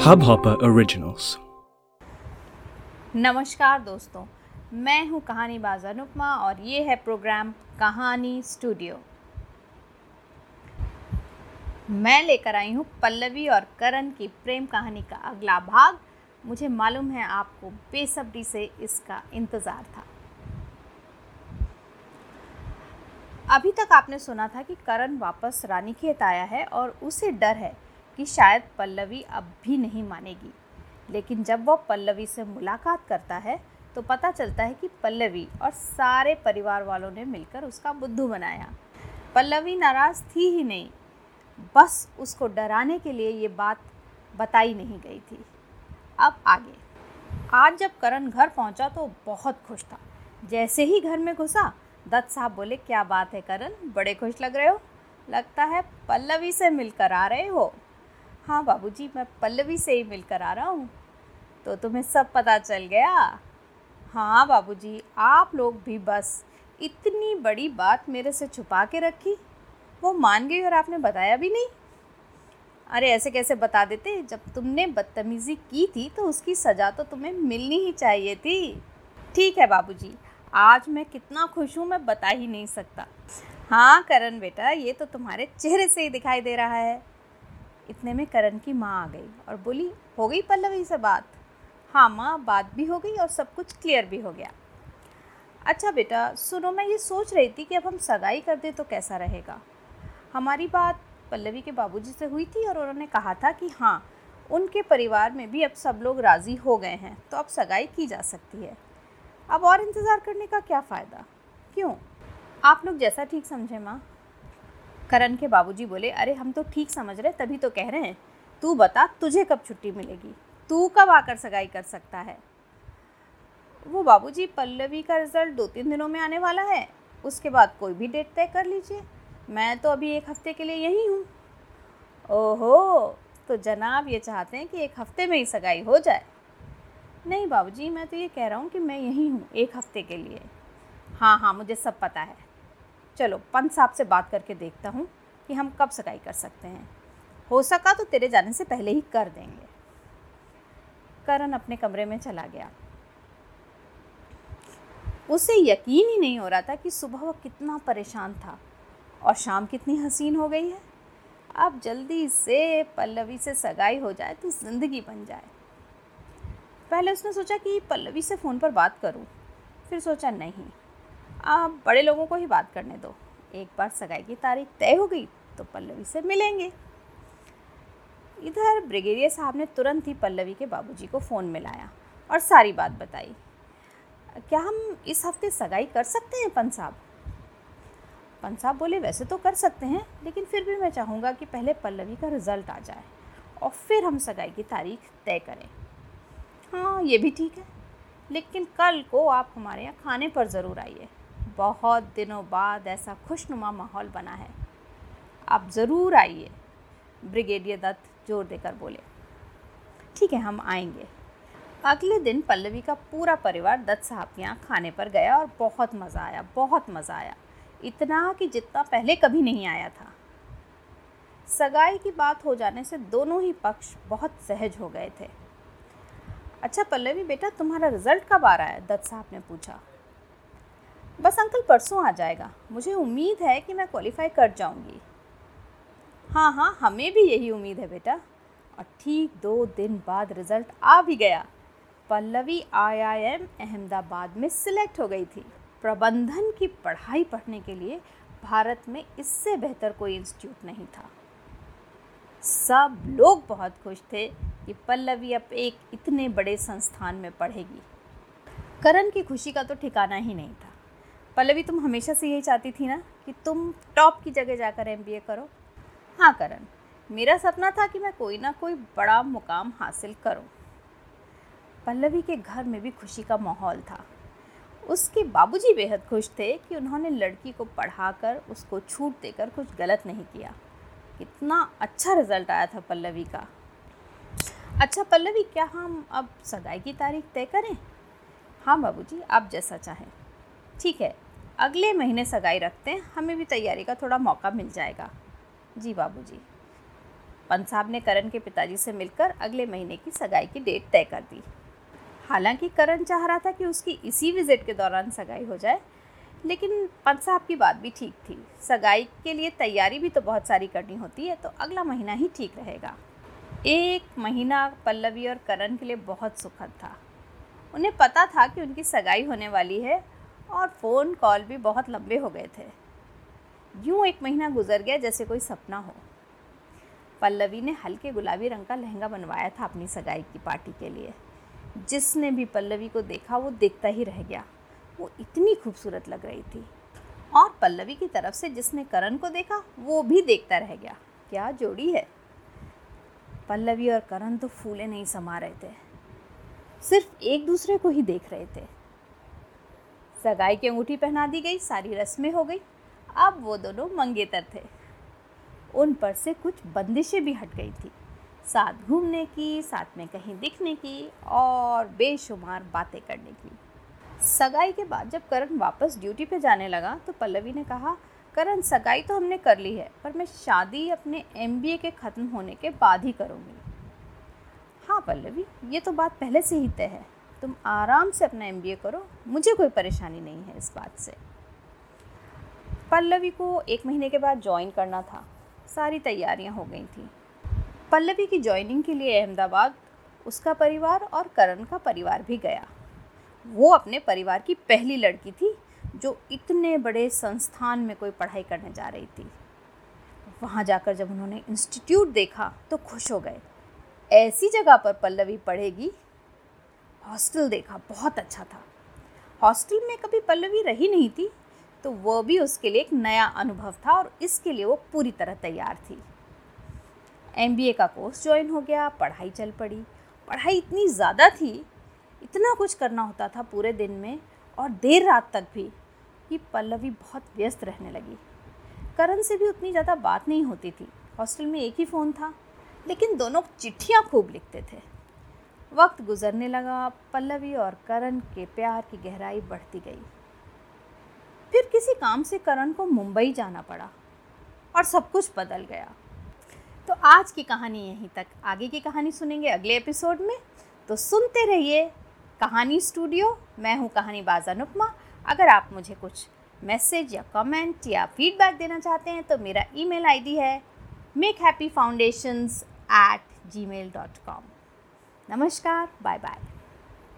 Hubhopper Originals. नमस्कार दोस्तों, मैं हूँ कहानी बाज अनुपमा और ये है प्रोग्राम कहानी स्टूडियो। मैं लेकर आई हूँ पल्लवी और करण की प्रेम कहानी का अगला भाग। मुझे मालूम है आपको बेसब्री से इसका इंतज़ार था। अभी तक आपने सुना था कि करण वापस रानी खेत आया है और उसे डर है कि शायद पल्लवी अब भी नहीं मानेगी। लेकिन जब वह पल्लवी से मुलाकात करता है तो पता चलता है कि पल्लवी और सारे परिवार वालों ने मिलकर उसका बुद्धू बनाया पल्लवी नाराज़ थी ही नहीं। बस उसको डराने के लिए ये बात बताई नहीं गई थी। अब आगे। आज जब करण घर पहुँचा तो बहुत खुश था। जैसे ही घर में घुसा दत्त साहब बोले, क्या बात है करण? बड़े खुश लग रहे हो? लगता है पल्लवी से मिलकर आ रहे हो। हाँ बाबूजी, मैं पल्लवी से ही मिलकर आ रहा हूँ। तो तुम्हें सब पता चल गया? हाँ बाबूजी, आप लोग भी बस इतनी बड़ी बात मेरे से छुपा के रखी। वो मान गई और आपने बताया भी नहीं? अरे ऐसे कैसे बता देते? जब तुमने बदतमीज़ी की थी तो उसकी सज़ा तो तुम्हें मिलनी ही चाहिए थी। ठीक है बाबूजी आज मैं कितना खुश हूँ, मैं बता ही नहीं सकता। हाँ करण बेटा, ये तो तुम्हारे चेहरे से ही दिखाई दे रहा है। इतने में करण की माँ आ गई और बोली, हो गई पल्लवी से बात? हाँ माँ, बात भी हो गई और सब कुछ क्लियर भी हो गया। अच्छा बेटा, सुनो, मैं ये सोच रही थी कि अब हम सगाई कर दें तो कैसा रहेगा? हमारी बात पल्लवी के बाबूजी से हुई थी और उन्होंने कहा था कि हाँ उनके परिवार में भी अब सब लोग राज़ी हो गए हैं तो अब सगाई की जा सकती है। अब और इंतज़ार करने का क्या फ़ायदा? क्यों? आप लोग जैसा ठीक समझे, माँ। करण के बाबूजी बोले, अरे, हम तो ठीक समझ रहे, तभी तो कह रहे हैं। तू बता, तुझे कब छुट्टी मिलेगी? तू कब आकर सगाई कर सकता है? वो बाबूजी, पल्लवी का रिज़ल्ट दो तीन दिनों में आने वाला है। उसके बाद कोई भी डेट तय कर लीजिए। मैं तो अभी एक हफ़्ते के लिए यहीं हूँ। ओहो तो जनाब ये चाहते हैं कि एक हफ़्ते में ही सगाई हो जाए। नहीं बाबूजी, मैं तो ये कह रहा हूँ कि मैं यहीं हूँ, एक हफ़्ते के लिए। हाँ हाँ मुझे सब पता है। चलो, पंत साहब से बात करके देखता हूँ कि हम कब सगाई कर सकते हैं। हो सका तो तेरे जाने से पहले ही कर देंगे। करण अपने कमरे में चला गया। उसे यकीन ही नहीं हो रहा था कि सुबह वह कितना परेशान था और शाम कितनी हसीन हो गई है। अब जल्दी से पल्लवी से सगाई हो जाए तो ज़िंदगी बन जाए। पहले उसने सोचा कि पल्लवी से फ़ोन पर बात करूँ, फिर सोचा नहीं। आप बड़े लोगों को ही बात करने दो। एक बार सगाई की तारीख तय हो गई तो पल्लवी से मिलेंगे। इधर ब्रिगेडियर साहब ने तुरंत ही पल्लवी के बाबूजी को फ़ोन मिलाया और सारी बात बताई। क्या हम इस हफ़्ते सगाई कर सकते हैं पंत साहब? पंत साहब बोले वैसे तो कर सकते हैं लेकिन फिर भी मैं चाहूँगा कि पहले पल्लवी का रिज़ल्ट आ जाए और फिर हम सगाई की तारीख तय करें। हाँ ये भी ठीक है। लेकिन कल को आप हमारे यहाँ खाने पर ज़रूर आइए। बहुत दिनों बाद ऐसा खुशनुमा माहौल बना है। आप ज़रूर आइए, ब्रिगेडियर दत्त ज़ोर देकर बोले। ठीक है, हम आएँगे। अगले दिन पल्लवी का पूरा परिवार दत्त साहब के यहाँ खाने पर गया और बहुत मज़ा आया, बहुत मज़ा आया। इतना कि जितना पहले कभी नहीं आया था। सगाई की बात हो जाने से दोनों ही पक्ष बहुत सहज हो गए थे। अच्छा पल्लवी बेटा, तुम्हारा रिज़ल्ट कब आ रहा है? दत्त साहब ने पूछा। बस अंकल, परसों आ जाएगा। मुझे उम्मीद है कि मैं क्वालिफाई कर जाऊँगी। हाँ हाँ हमें भी यही उम्मीद है बेटा। और ठीक दो दिन बाद रिज़ल्ट आ भी गया। पल्लवी आईआईएम अहमदाबाद में सिलेक्ट हो गई थी। प्रबंधन की पढ़ाई पढ़ने के लिए भारत में इससे बेहतर कोई इंस्टीट्यूट नहीं था। सब लोग बहुत खुश थे। कि पल्लवी अब एक इतने बड़े संस्थान में पढ़ेगी। करण की खुशी का तो ठिकाना ही नहीं था। पल्लवी तुम हमेशा से यही चाहती थी ना कि तुम टॉप की जगह जाकर एमबीए करो? हाँ करण, मेरा सपना था कि मैं कोई ना कोई बड़ा मुकाम हासिल करूँ। पल्लवी के घर में भी खुशी का माहौल था। उसके बाबूजी बेहद खुश थे कि उन्होंने लड़की को पढ़ाकर उसको छूट देकर कुछ गलत नहीं किया। कितना अच्छा रिज़ल्ट आया था पल्लवी का। अच्छा पल्लवी, क्या हम अब सगाई की तारीख तय करें? हाँ बाबूजी, आप जैसा चाहें। ठीक है, अगले महीने सगाई रखते हैं, हमें भी तैयारी का थोड़ा मौका मिल जाएगा। जी, बाबूजी। पंत साहब ने करण के पिताजी से मिलकर अगले महीने की सगाई की डेट तय कर दी। हालाँकि करण चाह रहा था कि उसकी इसी विज़िट के दौरान सगाई हो जाए, लेकिन पंत साहब की बात भी ठीक थी। सगाई के लिए तैयारी भी तो बहुत सारी करनी होती है तो अगला महीना ही ठीक रहेगा। एक महीना पल्लवी और करण के लिए बहुत सुखद था। उन्हें पता था कि उनकी सगाई होने वाली है और फ़ोन कॉल भी बहुत लंबे हो गए थे। यूँ एक महीना गुजर गया जैसे कोई सपना हो। पल्लवी ने हल्के गुलाबी रंग का लहंगा बनवाया था अपनी सगाई की पार्टी के लिए। जिसने भी पल्लवी को देखा, वो देखता ही रह गया। वो इतनी खूबसूरत लग रही थी। और पल्लवी की तरफ़ से जिसने करण को देखा, वो भी देखता रह गया। क्या जोड़ी है? पल्लवी और करण तो फूले नहीं समा रहे थे। सिर्फ़ एक दूसरे को ही देख रहे थे। सगाई की अंगूठी पहना दी गई, सारी रस्में हो गई। अब वो दोनों मंगेतर थे। उन पर से कुछ बंदिशें भी हट गई थी। साथ घूमने की, साथ में कहीं दिखने की और बेशुमार बातें करने की। सगाई के बाद जब करण वापस ड्यूटी पे जाने लगा तो पल्लवी ने कहा करण, सगाई तो हमने कर ली है, पर मैं शादी अपने एमबीए के ख़त्म होने के बाद ही करूँगी। हाँ पल्लवी, ये तो बात पहले से ही तय है। तुम आराम से अपना एमबीए करो, मुझे कोई परेशानी नहीं है इस बात से। पल्लवी को एक महीने के बाद ज्वाइन करना था। सारी तैयारियाँ हो गई थी। पल्लवी की ज्वाइनिंग के लिए अहमदाबाद, उसका परिवार और करण का परिवार भी गया। वो अपने परिवार की पहली लड़की थी जो इतने बड़े संस्थान में कोई पढ़ाई करने जा रही थी। वहाँ जाकर जब उन्होंने इंस्टीट्यूट देखा तो खुश हो गए। ऐसी जगह पर पल्लवी पढ़ेगी? हॉस्टल देखा, बहुत अच्छा था। हॉस्टल में कभी पल्लवी रही नहीं थी तो वह भी उसके लिए एक नया अनुभव था और इसके लिए वो पूरी तरह तैयार थी। एमबीए का कोर्स ज्वाइन हो गया, पढ़ाई चल पड़ी। पढ़ाई इतनी ज़्यादा थी, इतना कुछ करना होता था पूरे दिन में और देर रात तक भी कि पल्लवी बहुत व्यस्त रहने लगी। करण से भी उतनी ज़्यादा बात नहीं होती थी। हॉस्टल में एक ही फ़ोन था, लेकिन दोनों चिट्ठियाँ खूब लिखते थे। वक्त गुजरने लगा, पल्लवी और करण के प्यार की गहराई बढ़ती गई। फिर किसी काम से करण को मुंबई जाना पड़ा और सब कुछ बदल गया। तो आज की कहानी यहीं तक। आगे की कहानी सुनेंगे अगले एपिसोड में। तो सुनते रहिए कहानी स्टूडियो, मैं हूँ कहानी बाजा अनुपमा अगर आप मुझे कुछ मैसेज या कमेंट या फीडबैक देना चाहते हैं तो मेरा ईमेल आईडी है make happy foundations at Gmail dot com नमस्कार बाय बाय